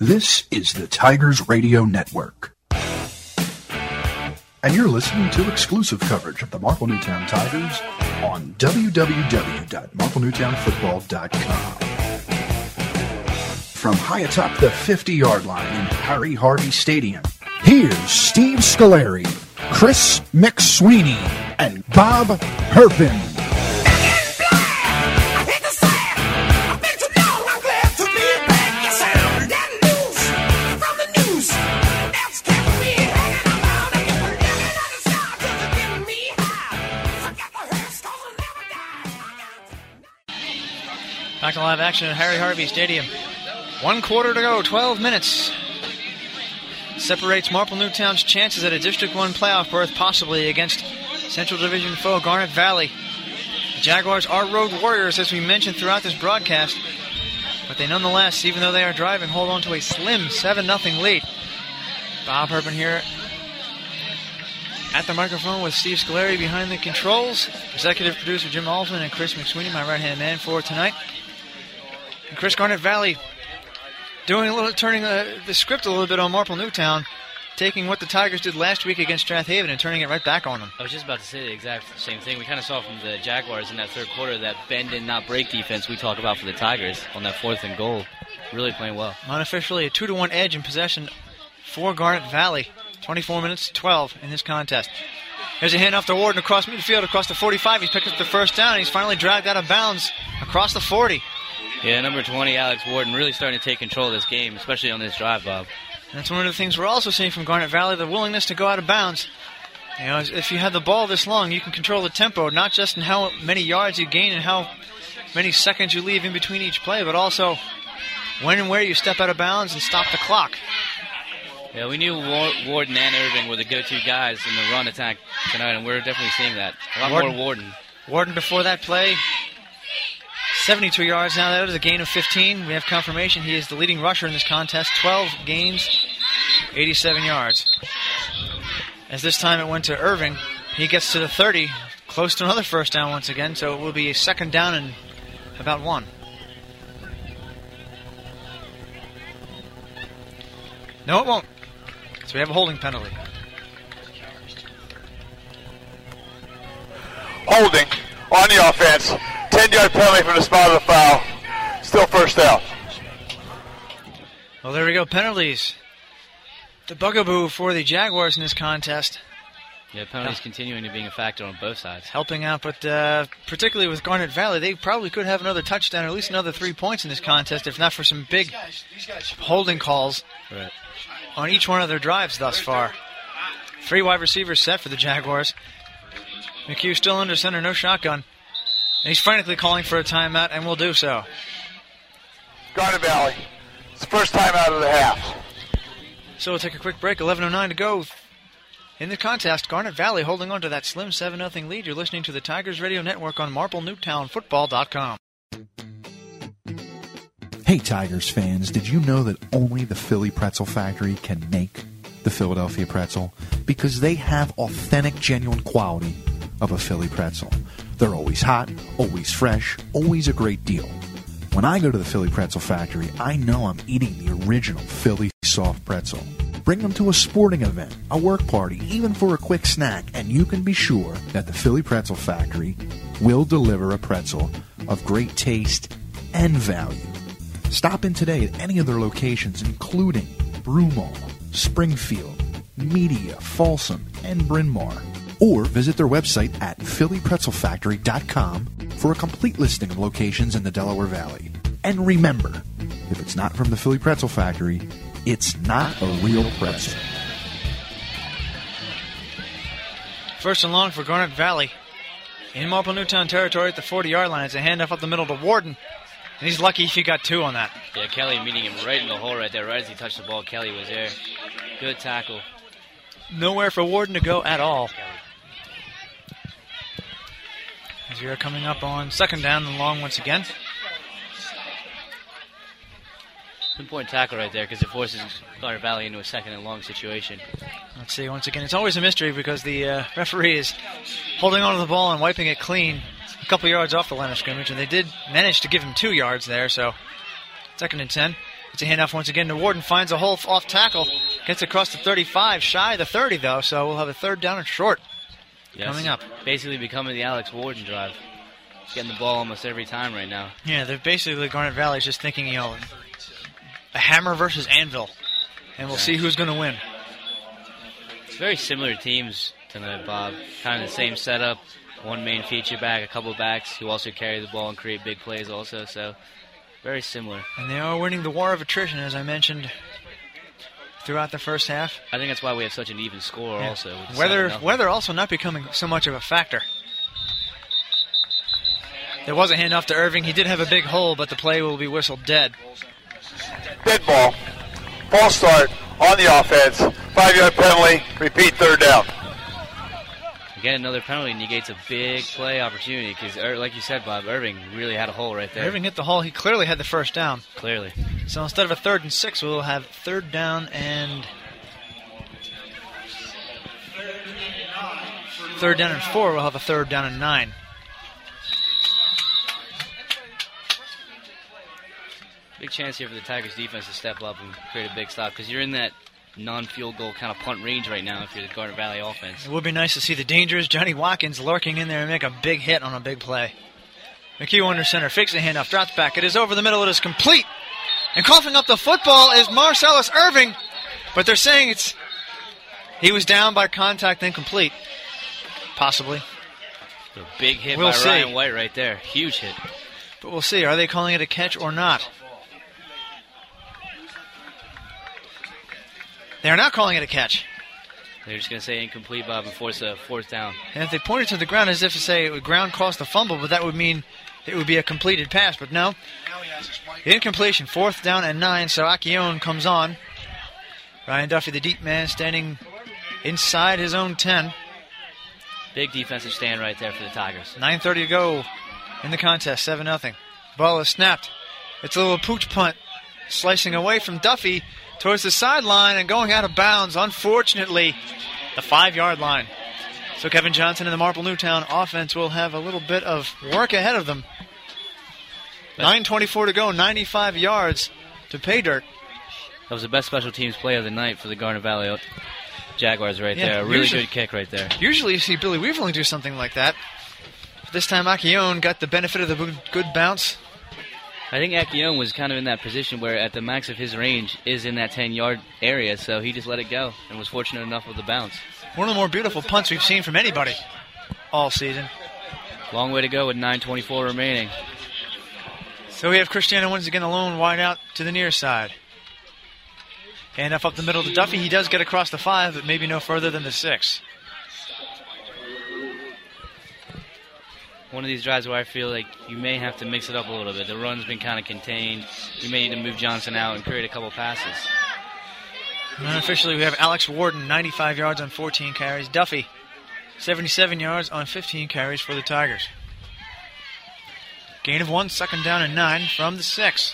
This is the Tigers Radio Network. And you're listening to exclusive coverage of the Marple Newtown Tigers on www.marplenewtownfootball.com. From high atop the 50 yard line in Harry Harvey Stadium, here's Steve Scolari, Chris McSweeney, and Bob Herpin. Live action at Harry Harvey Stadium. One quarter to go, 12 minutes. Separates Marple Newtown's chances at a District 1 playoff berth, possibly against Central Division foe Garnet Valley. The Jaguars are road warriors, as we mentioned throughout this broadcast, but they nonetheless, even though they are driving, hold on to a slim 7 0 lead. Bob Herpin here at the microphone with Steve Scolari behind the controls. Executive producer Jim Altman and Chris McSweeney, my right hand man for tonight. And Chris Garnet Valley doing a little, turning uh, the script a little bit on Marple Newtown, taking what the Tigers did last week against Strath Haven and turning it right back on them. I was just about to say the exact same thing. We kind of saw from the Jaguars in that third quarter that bend and not break defense we talk about for the Tigers on that fourth and goal. Really playing well. Unofficially, a two to one edge in possession for Garnet Valley. 24 minutes 12 in this contest. There's a handoff to Warden across midfield, across the 45. He's picked up the first down. And he's finally dragged out of bounds across the 40. Yeah, number 20, Alex Warden, really starting to take control of this game, especially on this drive, Bob. That's one of the things we're also seeing from Garnet Valley the willingness to go out of bounds. You know, if you have the ball this long, you can control the tempo, not just in how many yards you gain and how many seconds you leave in between each play, but also when and where you step out of bounds and stop the clock. Yeah, we knew Warden and Irving were the go-to guys in the run attack tonight, and we're definitely seeing that. A lot Warden, more Warden. Warden before that play, 72 yards now. That was a gain of 15. We have confirmation he is the leading rusher in this contest. 12 gains, 87 yards. As this time it went to Irving, he gets to the 30, close to another first down once again. So it will be a second down and about one. No, it won't. So we have a holding penalty. Holding on the offense. 10 yard penalty from the spot of the foul. Still first down. Well, there we go. Penalties. The bugaboo for the Jaguars in this contest. Yeah, penalties continuing to being a factor on both sides. Helping out, but uh, particularly with Garnet Valley, they probably could have another touchdown or at least another three points in this contest, if not for some big holding calls right. on each one of their drives thus far. Three wide receivers set for the Jaguars. McHugh still under center, no shotgun. And he's frantically calling for a timeout, and will do so. Garnet Valley. It's the first time out of the half. So we'll take a quick break. 11.09 to go in the contest. Garnet Valley holding on to that slim 7 0 lead. You're listening to the Tigers Radio Network on MarpleNewtownFootball.com. Hey, Tigers fans, did you know that only the Philly Pretzel Factory can make the Philadelphia pretzel? Because they have authentic, genuine quality of a Philly pretzel. They're always hot, always fresh, always a great deal. When I go to the Philly Pretzel Factory, I know I'm eating the original Philly soft pretzel. Bring them to a sporting event, a work party, even for a quick snack, and you can be sure that the Philly Pretzel Factory will deliver a pretzel of great taste and value. Stop in today at any of their locations, including Broomall, Springfield, Media, Folsom, and Bryn Mawr or visit their website at phillypretzelfactory.com for a complete listing of locations in the Delaware Valley. And remember, if it's not from the Philly Pretzel Factory, it's not a real pretzel. First and long for Garnet Valley. In Marple Newtown territory at the 40 yard line. It's a handoff up the middle to Warden. And he's lucky if he got two on that. Yeah, Kelly meeting him right in the hole right there. Right as he touched the ball, Kelly was there. Good tackle. Nowhere for Warden to go at all. As we are coming up on second down and long once again. Pinpoint tackle right there because it forces Garnet Valley into a second and long situation. Let's see, once again, it's always a mystery because the uh, referee is holding onto the ball and wiping it clean a couple yards off the line of scrimmage, and they did manage to give him two yards there, so second and ten. It's a handoff once again to Warden. Finds a hole off tackle. Gets across the 35. Shy of the 30, though, so we'll have a third down and short Yes. coming up. Basically becoming the Alex Warden drive. Getting the ball almost every time right now. Yeah, they're basically Garnet Valley's just thinking, you know, a hammer versus anvil. And we'll see who's going to win. It's very similar teams tonight, Bob. Kind of the same setup. One main feature back, a couple backs who also carry the ball and create big plays also. So very similar. And they are winning the war of attrition, as I mentioned throughout the first half. I think that's why we have such an even score Yeah. also. Weather, weather also not becoming so much of a factor. There was a handoff to Irving. He did have a big hole, but the play will be whistled dead. Dead ball. Ball start on the offense. Five yard penalty. Repeat third down. Again, another penalty negates a big play opportunity because, er, like you said, Bob, Irving really had a hole right there. Irving hit the hole. He clearly had the first down. Clearly. So instead of a third and six, we'll have third down and third down and four. We'll have a third down and nine. Big chance here for the Tigers defense to step up and create a big stop because you're in that non-field goal kind of punt range right now if you're the Garnet Valley offense. It would be nice to see the dangerous Johnny Watkins lurking in there and make a big hit on a big play. McHugh under center, fakes the handoff, drops back. It is over the middle. It is complete. And coughing up the football is Marcellus Irving, but they're saying it's he was down by contact incomplete. Possibly. A big hit We'll by see. Ryan White right there. Huge hit. But we'll see. Are they calling it a catch or not? They are not calling it a catch. They're just going to say incomplete, Bob, and force a fourth down. And if they pointed to the ground as if to say it would ground caused the fumble, but that would mean it would be a completed pass. But no. Incompletion, fourth down and nine, so Akion comes on. Ryan Duffy, the deep man, standing inside his own 10. Big defensive stand right there for the Tigers. 9.30 to go in the contest, 7 0. Ball is snapped. It's a little pooch punt, slicing away from Duffy towards the sideline and going out of bounds, unfortunately, the five yard line. So Kevin Johnson and the Marple Newtown offense will have a little bit of work ahead of them. 9.24 to go, 95 yards to pay dirt. That was the best special teams play of the night for the Garnet Valley Jaguars right Yeah, there. A really usually- good kick right there. Usually you see Billy Weaverling do something like that. But this time Akion got the benefit of the good bounce. I think Akion was kind of in that position where at the max of his range is in that 10 yard area, so he just let it go and was fortunate enough with the bounce. One of the more beautiful punts we've seen from anybody all season. Long way to go with 9.24 remaining. So we have Cristiano once again alone, wide out to the near side. Handoff up the middle to Duffy. He does get across the five, but maybe no further than the six. One of these drives where I feel like you may have to mix it up a little bit. The run's been kind of contained. You may need to move Johnson out and create a couple passes. Unofficially, we have Alex Warden, 95 yards on 14 carries. Duffy, 77 yards on 15 carries for the Tigers. Gain of one, second down and nine from the six.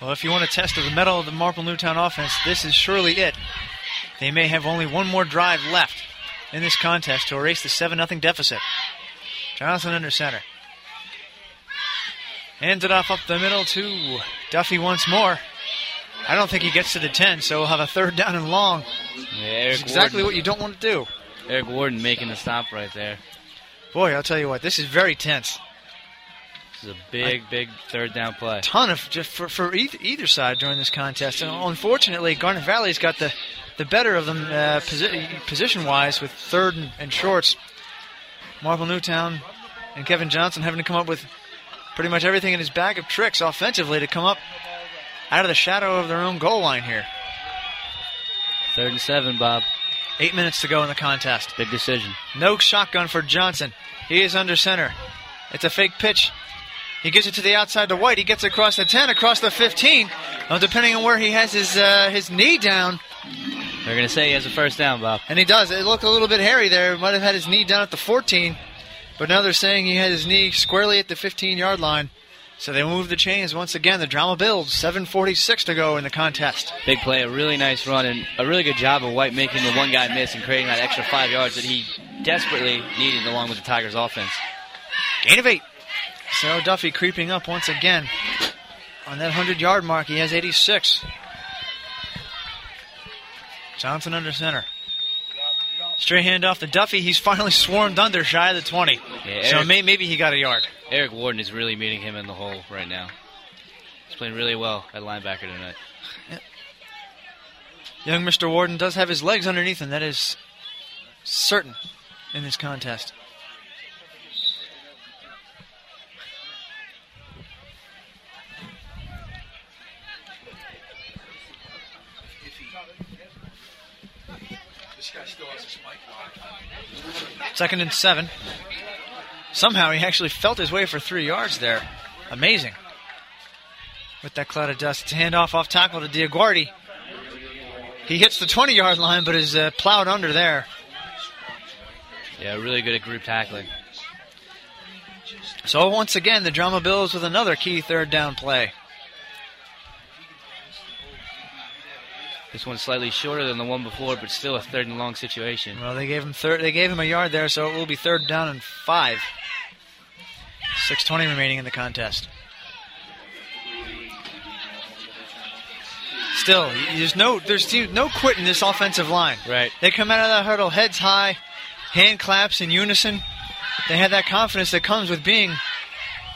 Well, if you want to test the mettle of the Marple Newtown offense, this is surely it. They may have only one more drive left in this contest to erase the 7 0 deficit. Johnson under center. Hands it off up the middle to Duffy once more. I don't think he gets to the 10, so we'll have a third down and long. Yeah, Eric exactly Warden, what you don't want to do. Eric Warden making the stop right there. Boy, I'll tell you what, this is very tense. This is a big, big third down play. Ton of just for, for either, either side during this contest. And unfortunately, Garnet Valley's got the, the better of them uh, posi- position wise with third and, and shorts. Marple Newtown and Kevin Johnson having to come up with pretty much everything in his bag of tricks offensively to come up out of the shadow of their own goal line here. Third and seven, Bob. Eight minutes to go in the contest. Big decision. No shotgun for Johnson. He is under center. It's a fake pitch. He gives it to the outside to White. He gets across the 10, across the 15. Well, depending on where he has his uh, his knee down, They're going to say he has a first down, Bob. and he does. It looked a little bit hairy there. Might have had his knee down at the 14, but now they're saying he had his knee squarely at the 15 yard line. So they move the chains once again. The drama builds. 7:46 to go in the contest. Big play, a really nice run, and a really good job of White making the one guy miss and creating that extra five yards that he desperately needed along with the Tigers' offense. Gain of eight. So Duffy creeping up once again on that 100 yard mark. He has 86. Johnson under center. Straight hand off to Duffy. He's finally swarmed under, shy of the 20. Yeah, so may, maybe he got a yard. Eric Warden is really meeting him in the hole right now. He's playing really well at linebacker tonight. Young Mr. Warden does have his legs underneath him. That is certain in this contest. Second and seven. Somehow he actually felt his way for three yards there. Amazing. With that cloud of dust. It's a handoff off tackle to Diaguardi. He hits the 20 yard line, but is uh, plowed under there. Yeah, really good at group tackling. So once again, the Drama Bills with another key third down play. This one's slightly shorter than the one before, but still a third and long situation. Well, they gave him third. They gave him a yard there, so it will be third down and five. 6:20 remaining in the contest. Still, there's no there's no quitting this offensive line. Right. They come out of that hurdle heads high, hand claps in unison. They have that confidence that comes with being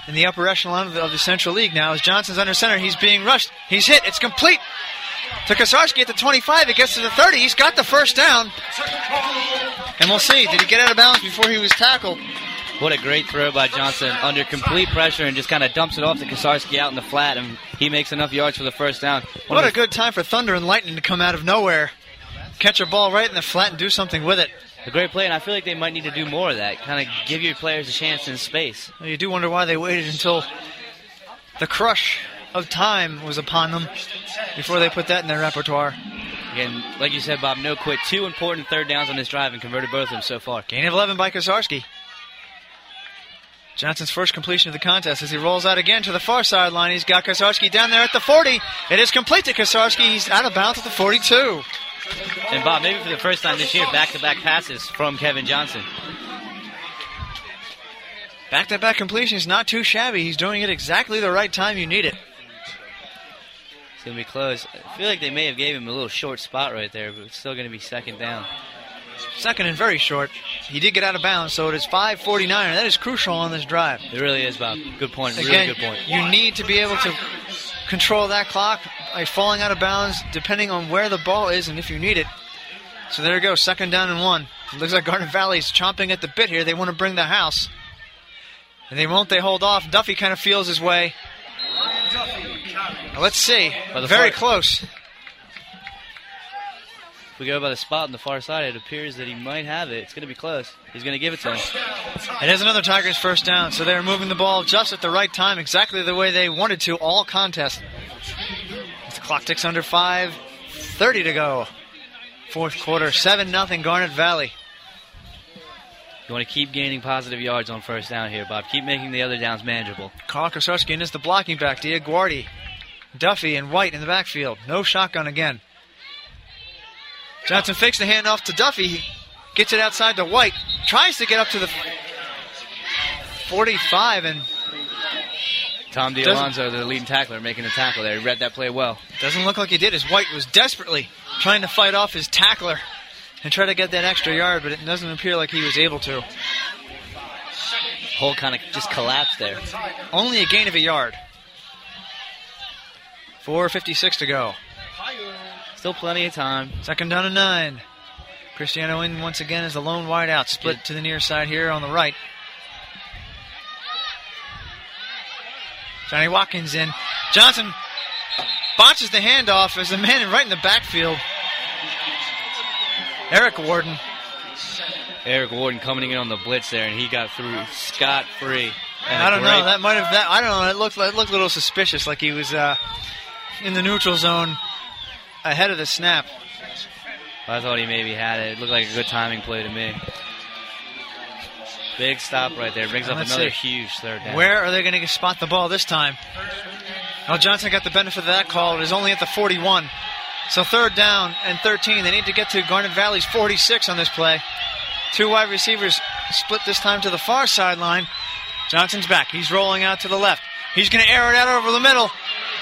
in the upper echelon of the, of the Central League now. As Johnson's under center, he's being rushed. He's hit. It's complete. To Kosarski at the 25. It gets to the 30. He's got the first down. And we'll see. Did he get out of bounds before he was tackled? What a great throw by Johnson under complete pressure and just kind of dumps it off to Kasarski out in the flat, and he makes enough yards for the first down. One What a good time for Thunder and Lightning to come out of nowhere, catch a ball right in the flat, and do something with it. a great play, and I feel like they might need to do more of that. Kind of give your players a chance in space. You do wonder why they waited until the crush of time was upon them before they put that in their repertoire. Again, like you said, Bob, no quit. Two important third downs on this drive and converted both of them so far. Gain of 11 by Kosarski. Johnson's first completion of the contest as he rolls out again to the far sideline. He's got Kosarski down there at the 40. It is complete to Kosarski. He's out of bounds at the 42. And Bob, maybe for the first time this year, back-to-back passes from Kevin Johnson. Back to back completion is not too shabby. He's doing it exactly the right time you need it. It's gonna be close. I feel like they may have gave him a little short spot right there, but it's still gonna be second down. Second and very short. He did get out of bounds, so it is 5:49, and that is crucial on this drive. It really is, Bob. Good point. Really Again, good point. you need to be able to control that clock by falling out of bounds, depending on where the ball is and if you need it. So there you go, second down and one. It looks like Garnet Valley's chomping at the bit here. They want to bring the house. And they won't, they hold off. Duffy kind of feels his way. Let's see. Very far- close. If we go by the spot on the far side, it appears that he might have it. It's gonna be close. He's gonna give it to him. It is another Tigers first down, so they're moving the ball just at the right time, exactly the way they wanted to all contest. The clock ticks under five, 30 to go. Fourth quarter, 7 nothing Garnet Valley. You want to keep gaining positive yards on first down here, Bob. Keep making the other downs manageable. Carl Kosarski is the blocking back. Diaguardi, Duffy, and White in the backfield. No shotgun again. Johnson fakes the handoff to Duffy. He gets it outside to White. Tries to get up to the 45 and Tom DiAlonso, the leading tackler, making the tackle there. He read that play well. Doesn't look like he did, as White was desperately trying to fight off his tackler and try to get that extra yard, but it doesn't appear like he was able to. Hole kind of just collapsed there. Only a gain of a yard. 4.56 to go. Still plenty of time. Second down and nine. Cristiano in once again as the lone wide out, split to the near side here on the right. Johnny Watkins in. Johnson botches the handoff as the man right in the backfield. Eric Warden. Eric Warden coming in on the blitz there, and he got through scot free. I don't know. That might have. That I don't know. It looked. It looked a little suspicious, like he was uh, in the neutral zone ahead of the snap. I thought he maybe had it. It looked like a good timing play to me. Big stop right there. Brings up another see. huge third down. Where are they going to spot the ball this time? Well, Johnson got the benefit of that call. It is only at the 41. So third down and 13. They need to get to Garnet Valley's 46 on this play. Two wide receivers split this time to the far sideline. Johnson's back. He's rolling out to the left. He's going to air it out over the middle.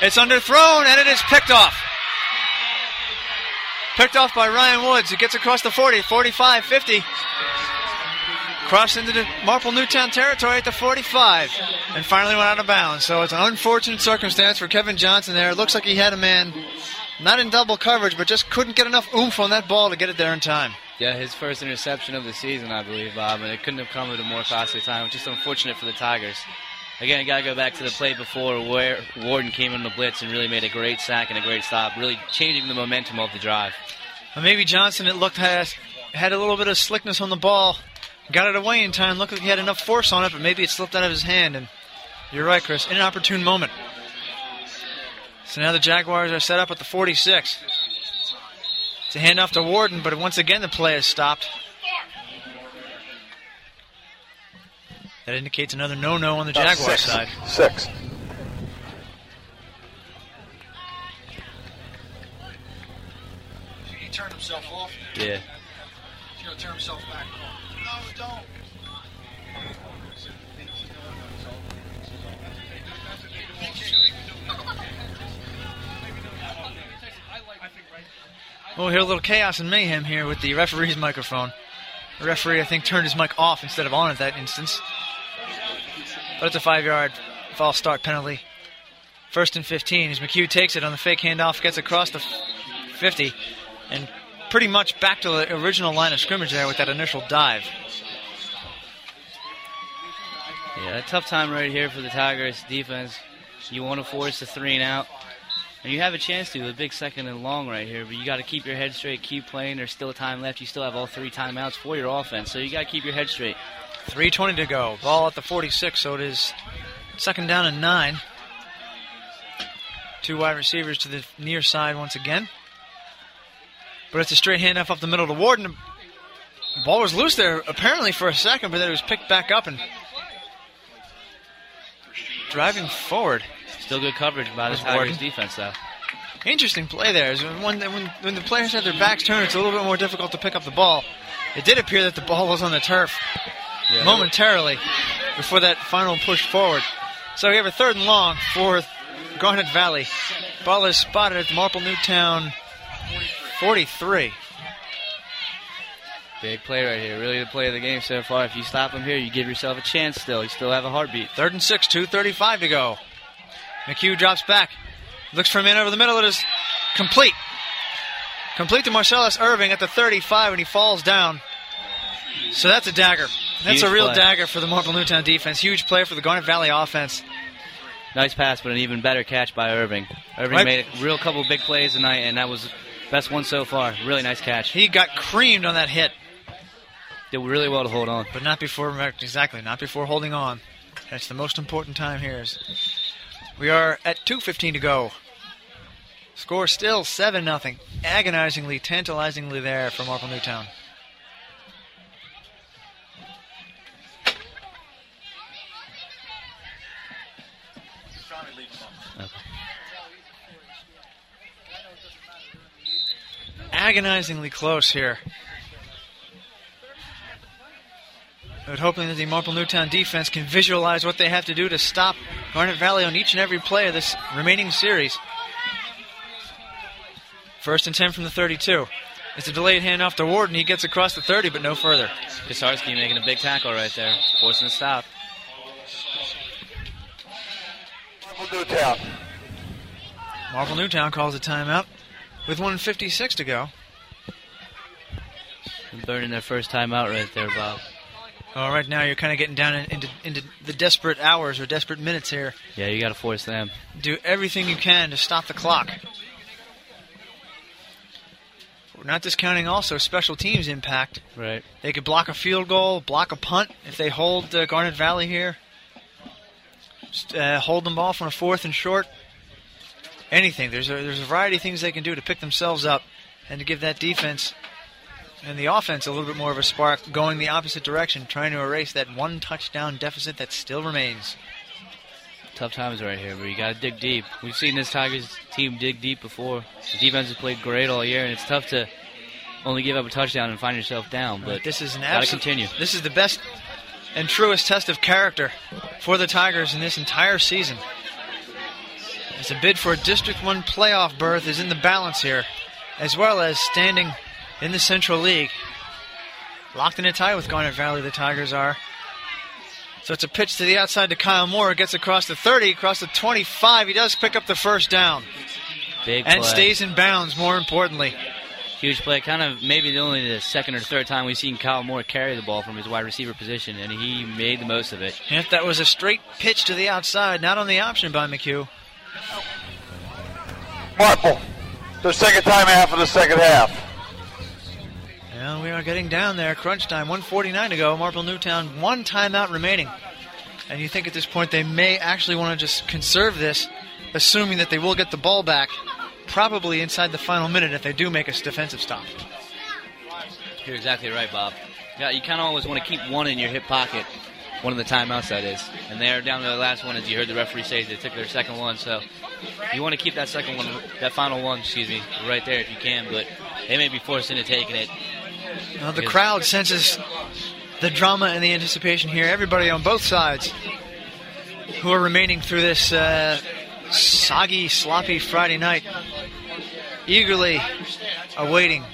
It's underthrown, and it is picked off. Picked off by Ryan Woods. It gets across the 40, 45, 50. Crossed into the Marple Newtown territory at the 45 and finally went out of bounds. So it's an unfortunate circumstance for Kevin Johnson there. It looks like he had a man not in double coverage, but just couldn't get enough oomph on that ball to get it there in time. Yeah, his first interception of the season, I believe, Bob, and it couldn't have come at a more costly time. Just unfortunate for the Tigers. Again, you got to go back to the play before where Warden came in the blitz and really made a great sack and a great stop, really changing the momentum of the drive. Well, maybe Johnson, it looked has had a little bit of slickness on the ball, got it away in time. Looked like he had enough force on it, but maybe it slipped out of his hand. And you're right, Chris, in an opportune moment. So now the Jaguars are set up at the 46. It's a handoff to Warden, but once again the play is stopped. That indicates another no-no on the About Jaguar six. side. Six. He turned himself off. Yeah. He's going to turn himself back on. No, don't. We'll hear a little chaos and mayhem here with the referee's microphone. The referee, I think, turned his mic off instead of on at that instance. But it's a five yard false start penalty. First and 15 as McHugh takes it on the fake handoff, gets across the 50, and pretty much back to the original line of scrimmage there with that initial dive. Yeah, a tough time right here for the Tigers defense. You want to force a three and out. And you have a chance to, a big second and long right here, but you got to keep your head straight, keep playing. There's still time left. You still have all three timeouts for your offense, so you got to keep your head straight. 3.20 to go. Ball at the 46, so it is second down and nine. Two wide receivers to the near side once again. But it's a straight handoff up the middle to Warden. The ball was loose there apparently for a second, but then it was picked back up and driving forward. Still good coverage by the Tigers defense, though. Interesting play there. When, when, when the players have their backs turned, it's a little bit more difficult to pick up the ball. It did appear that the ball was on the turf Yeah, momentarily before that final push forward. So we have a third and long for Garnet Valley. Ball is spotted at the Marple Newtown 43. Big play right here. Really the play of the game so far. If you stop him here, you give yourself a chance still. You still have a heartbeat. Third and six, 2.35 to go. McHugh drops back. Looks for a man over the middle. It is complete. Complete to Marcellus Irving at the 35, and he falls down. So that's a dagger. That's Huge a real play. dagger for the Marple Newtown defense. Huge play for the Garnet Valley offense. Nice pass, but an even better catch by Irving. Irving Right. made a real couple big plays tonight, and that was best one so far. Really nice catch. He got creamed on that hit. Did really well to hold on. But not before exactly, not before holding on. That's the most important time here. Is we are at 2:15 to go. Score still seven nothing. Agonizingly, tantalizingly there for Marple Newtown. Agonizingly close here. But hoping that the Marple Newtown defense can visualize what they have to do to stop Garnet Valley on each and every play of this remaining series. First and 10 from the 32. It's a delayed handoff to Warden. He gets across the 30, but no further. Kasarski making a big tackle right there, forcing a stop. Marple Newtown. Marple Newtown calls a timeout with 156 to go. Burning their first time out right there, Bob. All right, now you're kind of getting down into, into the desperate hours or desperate minutes here. Yeah, you got to force them. Do everything you can to stop the clock. We're not discounting also special teams impact. Right. They could block a field goal, block a punt if they hold uh, Garnet Valley here. Just, uh, hold them off on a fourth and short. Anything. There's a, there's a variety of things they can do to pick themselves up and to give that defense and the offense a little bit more of a spark going the opposite direction, trying to erase that one touchdown deficit that still remains. Tough times right here, but you got to dig deep. We've seen this Tigers team dig deep before. The defense has played great all year, and it's tough to only give up a touchdown and find yourself down. But this is an gotta absolute. continue. This is the best and truest test of character for the Tigers in this entire season. As a bid for a District 1 playoff berth is in the balance here, as well as standing in the Central League. Locked in a tie with Garnet Valley, the Tigers are. So it's a pitch to the outside to Kyle Moore. Gets across the 30, across the 25. He does pick up the first down. Big and play. stays in bounds, more importantly. Huge play. Kind of maybe the only the second or third time we've seen Kyle Moore carry the ball from his wide receiver position, and he made the most of it. If that was a straight pitch to the outside, not on the option by McHugh. Marple, the second time half of the second half. And we are getting down there. Crunch time, 149 to go. Marple Newtown, one timeout remaining. And you think at this point they may actually want to just conserve this, assuming that they will get the ball back, probably inside the final minute if they do make a defensive stop. You're exactly right, Bob. Yeah, you kind of always want to keep one in your hip pocket, one of the timeouts that is. And they're down to the last one, as you heard the referee say, they took their second one. So you want to keep that second one, that final one, excuse me, right there if you can. But they may be forced into taking it. The crowd senses the drama and the anticipation here. Everybody on both sides who are remaining through this uh, soggy, sloppy Friday night, eagerly awaiting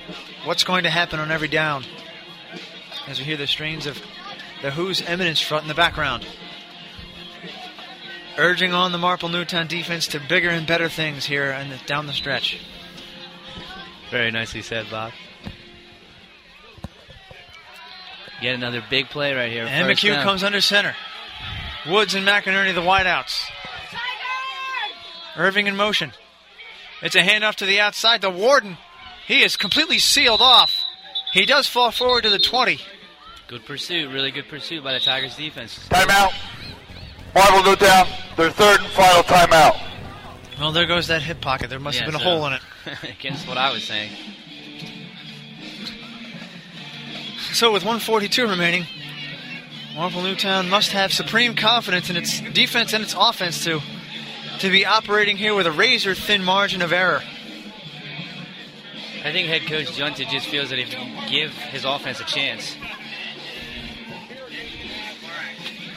what's going to happen on every down. As we hear the strains of the Who's Eminence front in the background. Urging on the Marple Newtown defense to bigger and better things here and down the stretch. Very nicely said, Bob. Yet another big play right here. And McHugh down. comes under center. Woods and McInerney, the wideouts. Irving in motion. It's a handoff to the outside. The Warden, he is completely sealed off. He does fall forward to the 20. Good pursuit, really good pursuit by the Tigers defense. Timeout. Marple Newtown, their third and final timeout. Well, there goes that hip pocket. There must Yeah, have been a hole in it. Against what I was saying. So, with 142 remaining, Marple Newtown must have supreme confidence in its defense and its offense to, to be operating here with a razor thin margin of error. I think head coach Giunta just feels that if you give his offense a chance,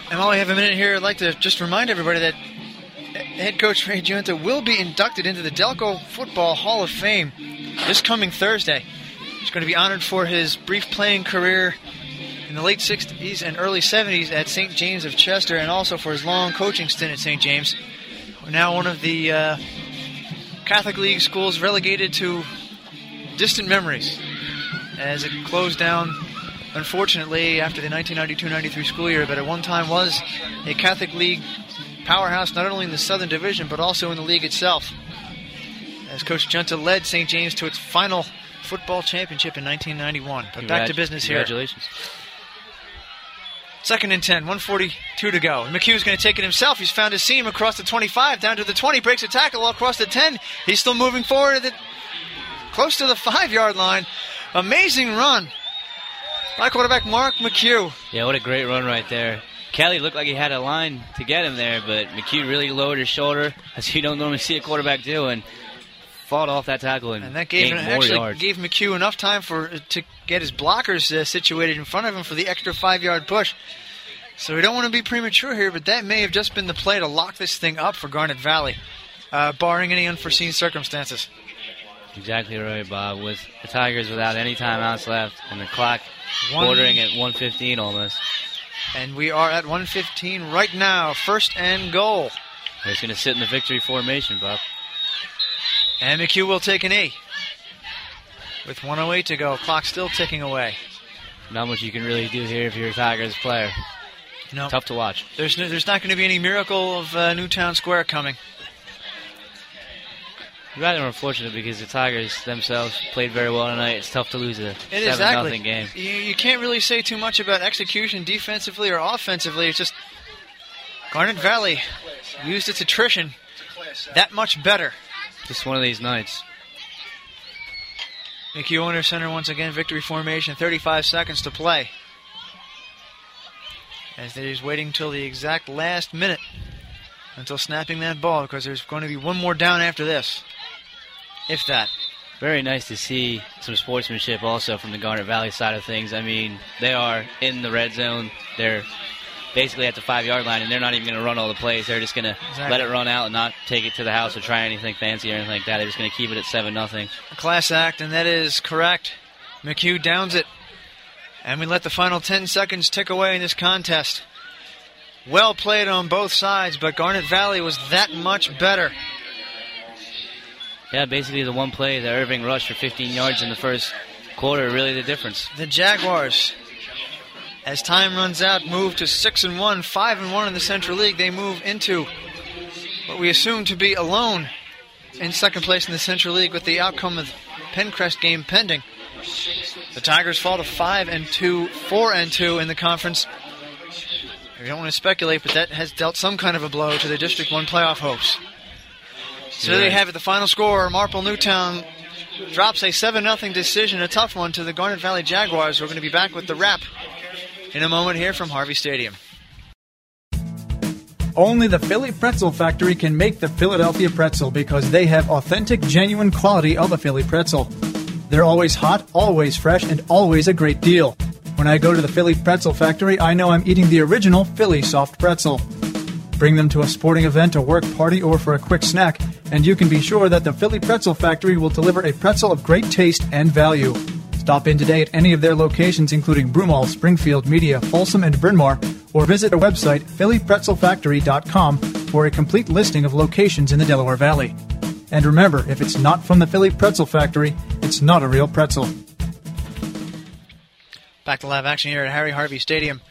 And while we have a minute here, I'd like to just remind everybody that head coach Ray Giunta will be inducted into the Delco Football Hall of Fame this coming Thursday. He's going to be honored for his brief playing career in the late 60s and early 70s at St. James of Chester, and also for his long coaching stint at St. James. Now one of the uh, Catholic League schools relegated to distant memories as it closed down unfortunately, after the 1992-93 school year, but at one time was a Catholic League powerhouse, not only in the Southern Division, but also in the league itself. As Coach Giunta led St. James to its final football championship in 1991. But back to business here. Congratulations. Second and 10, 142 to go. McHugh's going to take it himself. He's found his seam across the 25, down to the 20, breaks a tackle all across the 10. He's still moving forward at the, close to the five yard line. Amazing run by quarterback Mark McHugh. Yeah, what a great run right there. Kelly looked like he had a line to get him there, but McHugh really lowered his shoulder, as you don't normally see a quarterback do, and fought off that tackle and, And that gave him, actually yards. gave McHugh enough time for to get his blockers uh, situated in front of him for the extra five yard push. So we don't want to be premature here, but that may have just been the play to lock this thing up for Garnet Valley, uh, barring any unforeseen circumstances. Exactly right, Bob. With the Tigers without any timeouts left, and the clock One- bordering at 115 almost. And we are at 115 right now, first and goal. They're going to sit in the victory formation, Bob. And McHugh will take an E. With 108 to go, clock still ticking away. Not much you can really do here if you're a Tigers player. No, Tough to watch. there's no, there's not going to be any miracle of uh, Newtown Square coming. Rather unfortunate because the Tigers themselves played very well tonight. It's tough to lose a It seven exactly. nothing game. You, you can't really say too much about execution defensively or offensively. It's just Garnet Valley used its attrition that much better. Just one of these nights. McHugh under center once again, victory formation, 35 seconds to play. As they're just waiting till the exact last minute until snapping that ball because there's going to be one more down after this. If that. Very nice to see some sportsmanship also from the Garnet Valley side of things. I mean, they are in the red zone. They're basically at the five yard line, and they're not even going to run all the plays. They're just going to Exactly. let it run out and not take it to the house or try anything fancy or anything like that. They're just going to keep it at seven nothing. Class act, and that is correct. McHugh downs it. And we let the final 10 seconds tick away in this contest. Well played on both sides, but Garnet Valley was that much better. Yeah, basically the one play that Irving rushed for 15 yards in the first quarter really the difference. The Jaguars, as time runs out, move to 6 and 1, 5 and 1 in the Central League. They move into what we assume to be alone in second place in the Central League with the outcome of the Penncrest game pending. The Tigers fall to 5 and 2, 4 and 2 in the conference. We don't want to speculate, but that has dealt some kind of a blow to the District 1 playoff hopes. So there you have it, the final score. Marple Newtown drops a 7 0 decision, a tough one, to the Garnet Valley Jaguars. We're going to be back with the wrap in a moment here from Harvey Stadium. Only the Philly Pretzel Factory can make the Philadelphia pretzel because they have authentic, genuine quality of a Philly pretzel. They're always hot, always fresh, and always a great deal. When I go to the Philly Pretzel Factory, I know I'm eating the original Philly soft pretzel. Bring them to a sporting event, a work party, or for a quick snack, and you can be sure that the Philly Pretzel Factory will deliver a pretzel of great taste and value. Stop in today at any of their locations, including Broomall, Springfield, Media, Folsom, and Bryn Mawr, or visit their website, phillypretzelfactory.com, for a complete listing of locations in the Delaware Valley. And remember, if it's not from the Philly Pretzel Factory, it's not a real pretzel. Back to live action here at Harry Harvey Stadium.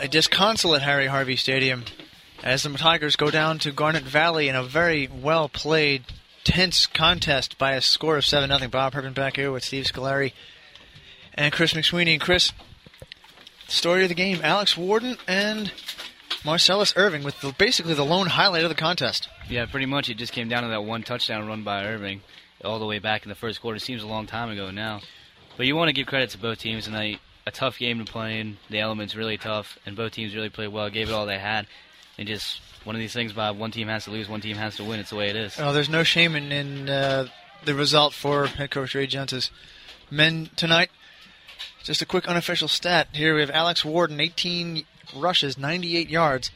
A disconsolate Harry Harvey Stadium as the Tigers go down to Garnet Valley in a very well played, tense contest by a score of 7 0. Bob Herman back here with Steve Scolari and Chris McSweeney. And Chris, story of the game Alex Warden and Marcellus Irving with the, basically the lone highlight of the contest. Yeah, pretty much it just came down to that one touchdown run by Irving all the way back in the first quarter. It seems a long time ago now. But you want to give credit to both teams tonight. A tough game to play in. The elements really tough, and both teams really played well, gave it all they had. And just one of these things, Bob. One team has to lose, one team has to win. It's the way it is. Oh, there's no shame in, in uh, the result for head coach Ray Giunta's. Men tonight, just a quick unofficial stat. Here we have Alex Warden, 18 rushes, 98 yards.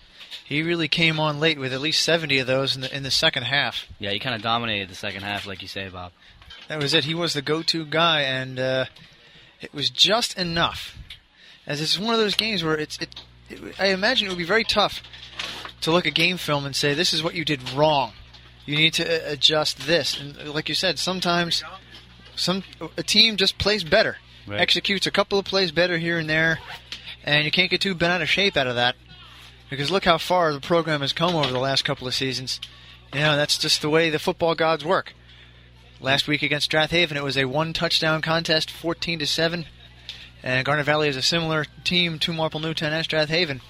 He really came on late with at least 70 of those in the in the second half. Yeah, he kind of dominated the second half, like you say, Bob. That was it. He was the go-to guy, and uh, it was just enough. As it's one of those games where it's it, it. I imagine it would be very tough to look at game film and say this is what you did wrong. You need to uh, adjust this. And like you said, sometimes some a team just plays better, Right. executes a couple of plays better here and there, and you can't get too bent out of shape out of that. Because look how far the program has come over the last couple of seasons. You know that's just the way the football gods work. Last week against Strath Haven, it was a one touchdown contest, 14 to 7. And Garnet Valley is a similar team to Marple Newtown and Strath Haven.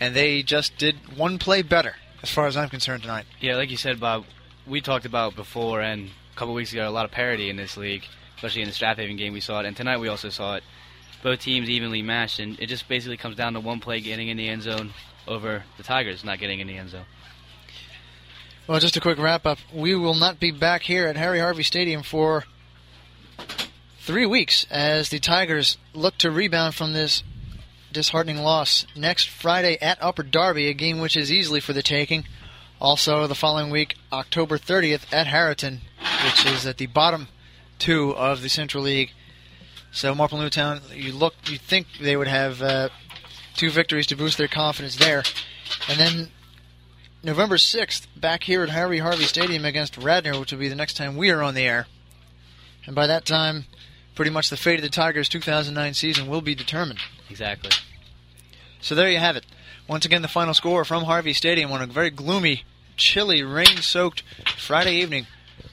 And they just did one play better, as far as I'm concerned tonight. Yeah, like you said, Bob, we talked about before and a couple weeks ago a lot of parity in this league, especially in the Strath Haven game we saw it, and tonight we also saw it. Both teams evenly matched, and it just basically comes down to one play getting in the end zone over the Tigers not getting in the end zone. Well, just a quick wrap up. We will not be back here at Harry Harvey Stadium for three weeks as the Tigers look to rebound from this disheartening loss. Next Friday at Upper Darby, a game which is easily for the taking. Also, the following week, October 30th at Harriton, which is at the bottom two of the Central League. So, Marple Newtown, you look, you think they would have uh, two victories to boost their confidence there, and then November 6th, back here at Harry Harvey Stadium against Radnor, which will be the next time we are on the air. And by that time, pretty much the fate of the Tigers' 2009 season will be determined. Exactly. So there you have it. Once again, the final score from Harvey Stadium on a very gloomy, chilly, rain soaked Friday evening.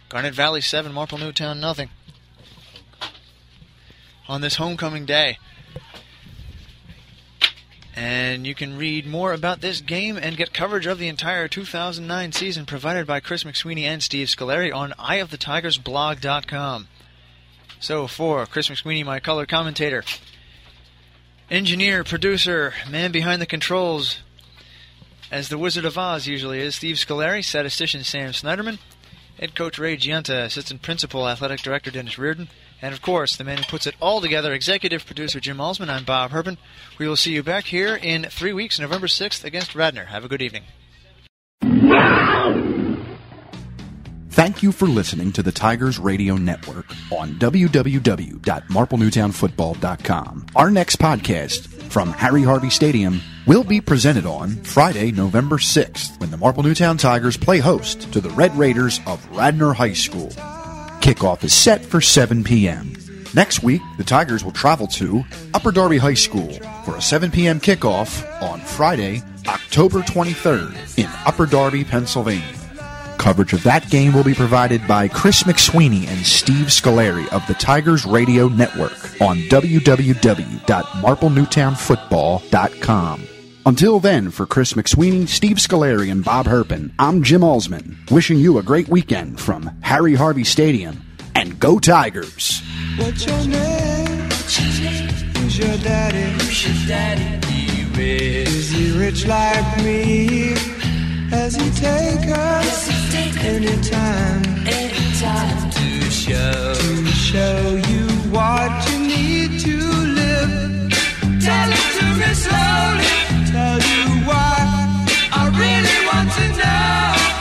Garnet Valley 7, Marple Newtown nothing. On this homecoming day. And you can read more about this game and get coverage of the entire 2009 season provided by Chris McSweeney and Steve Scolari on eyeofthetigersblog.com. So for Chris McSweeney, my color commentator, engineer, producer, man behind the controls, as the Wizard of Oz usually is, Steve Scolari, statistician Sam Snyderman, head coach Ray Giunta, assistant principal, athletic director Dennis Reardon, And of course, the man who puts it all together, executive producer Jim Alsman. I'm Bob Herpen. We will see you back here in three weeks, November 6th, against Radnor. Have a good evening. Thank you for listening to the Tigers Radio Network on www.marplenewtownfootball.com. Our next podcast from Harry Harvey Stadium will be presented on Friday, November 6th, when the Marple Newtown Tigers play host to the Red Raiders of Radnor High School. Kickoff is set for 7 p.m. Next week, the Tigers will travel to Upper Darby High School for a 7 p.m. kickoff on Friday, October 23rd in Upper Darby, Pennsylvania. Coverage of that game will be provided by Chris McSweeney and Steve Scoleri of the Tigers Radio Network on www.marplenewtownfootball.com. Until then, for Chris McSweeney, Steve Scoleri, and Bob Herpin, I'm Jim Alsman, wishing you a great weekend from Harry Harvey Stadium, and go Tigers! What's your name? Who's your daddy? Who's your daddy? Is he rich like me? Has he take us anytime, anytime to show to show you what you need to live. Tell it to me slowly. Tell you why I really want to know.